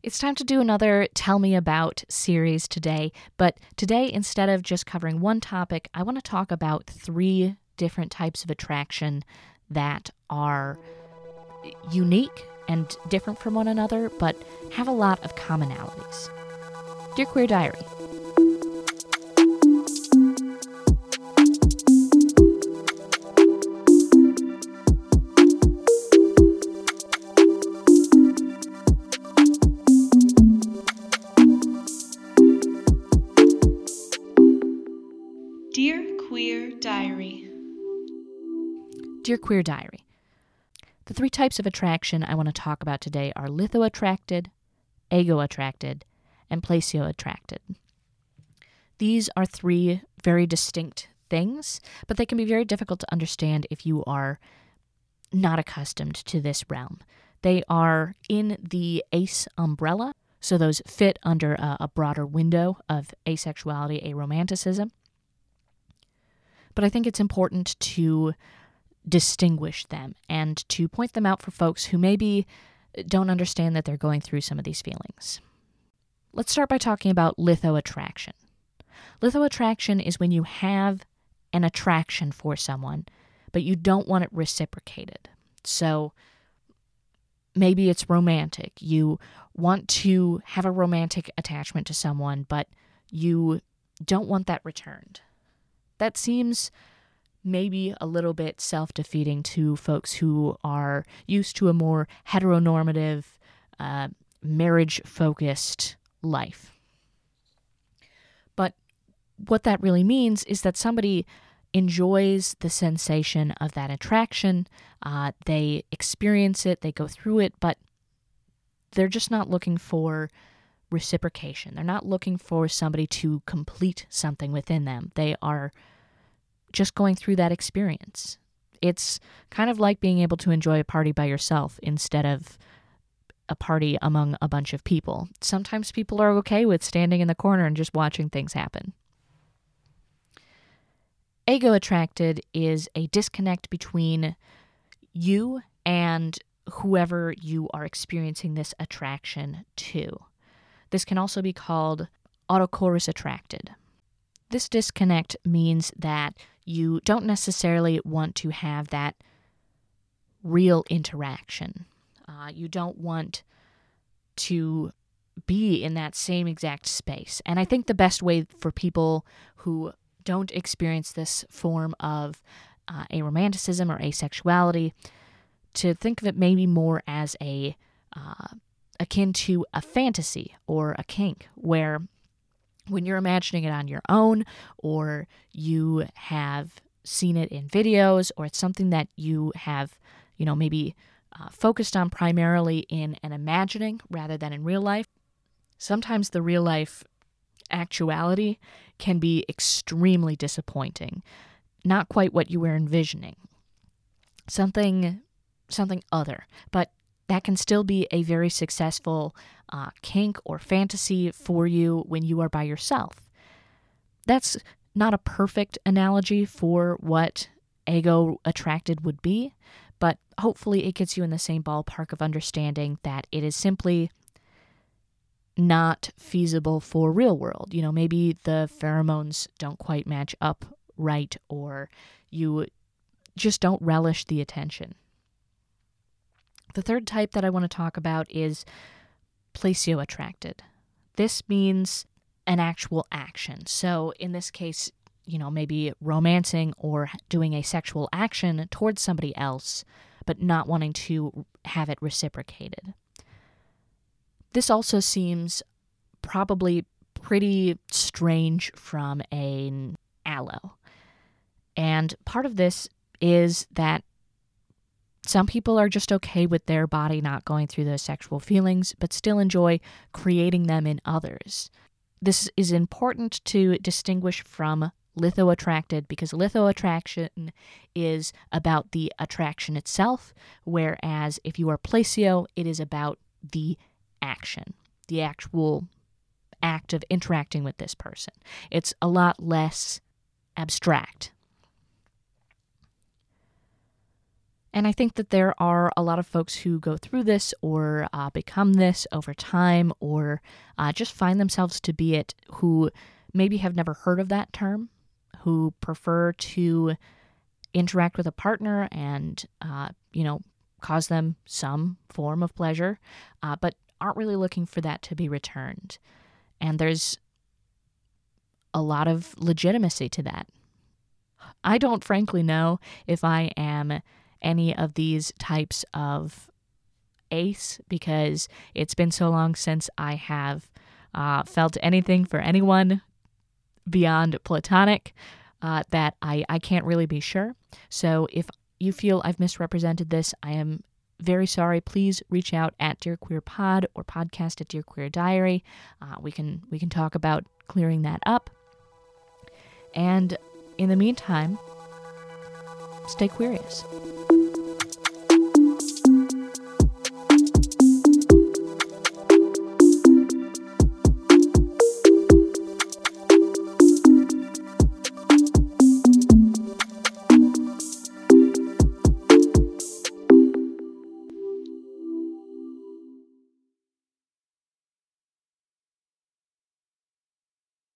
It's time to do another Tell Me About series today, but today, instead of just covering one topic, I want to talk about three different types of attraction that are unique and different from one another, but have a lot of commonalities. Dear Queer Diary, Dear Queer Diary. Dear Queer Diary, the three types of attraction I want to talk about today are litho attracted, ego attracted, and placio attracted. These are three very distinct things, but they can be very difficult to understand if you are not accustomed to this realm. They are in the ace umbrella, so those fit under a, a broader window of asexuality, aromanticism. But I think it's important to distinguish them and to point them out for folks who maybe don't understand that they're going through some of these feelings. Let's start by talking about litho attraction. Litho attraction is when you have an attraction for someone, but you don't want it reciprocated. So maybe it's romantic. You want to have a romantic attachment to someone, but you don't want that returned. That seems maybe a little bit self defeating to folks who are used to a more heteronormative, uh, marriage focused life. But what that really means is that somebody enjoys the sensation of that attraction, uh, they experience it, they go through it, but they're just not looking for reciprocation. They're not looking for somebody to complete something within them. They are just going through that experience. It's kind of like being able to enjoy a party by yourself instead of a party among a bunch of people. Sometimes people are okay with standing in the corner and just watching things happen. Ego attracted is a disconnect between you and whoever you are experiencing this attraction to. This can also be called autochoris attracted. This disconnect means that you don't necessarily want to have that real interaction. Uh, you don't want to be in that same exact space. And I think the best way for people who don't experience this form of uh, aromanticism or asexuality to think of it maybe more as a uh, akin to a fantasy or a kink where when you're imagining it on your own or you have seen it in videos or it's something that you have you know maybe uh, focused on primarily in an imagining rather than in real life sometimes the real life actuality can be extremely disappointing not quite what you were envisioning. Something something other. But that can still be a very successful uh, kink or fantasy for you when you are by yourself. That's not a perfect analogy for what ego attracted would be, but hopefully it gets you in the same ballpark of understanding that it is simply not feasible for real world. You know, maybe the pheromones don't quite match up right or you just don't relish the attention. The third type that I want to talk about is placio attracted. This means an actual action. So in this case, you know, maybe romancing or doing a sexual action towards somebody else, but not wanting to have it reciprocated. This also seems probably pretty strange from an allo. And part of this is that some people are just okay with their body not going through those sexual feelings, but still enjoy creating them in others. This is important to distinguish from litho attracted because litho attraction is about the attraction itself, whereas if you are placio, it is about the action, the actual act of interacting with this person. It's a lot less abstract And I think that there are a lot of folks who go through this or uh, become this over time or uh, just find themselves to be it who maybe have never heard of that term, who prefer to interact with a partner and, uh, you know, cause them some form of pleasure, uh, but aren't really looking for that to be returned. And there's a lot of legitimacy to that. I don't frankly know if I am any of these types of ace because it's been so long since I have uh, felt anything for anyone beyond platonic uh, that I, I can't really be sure. So if you feel I've misrepresented this, I am very sorry. Please reach out at Dear Queer Pod or podcast at Dear Queer Diary. Uh, we can we can talk about clearing that up. And in the meantime, stay curious.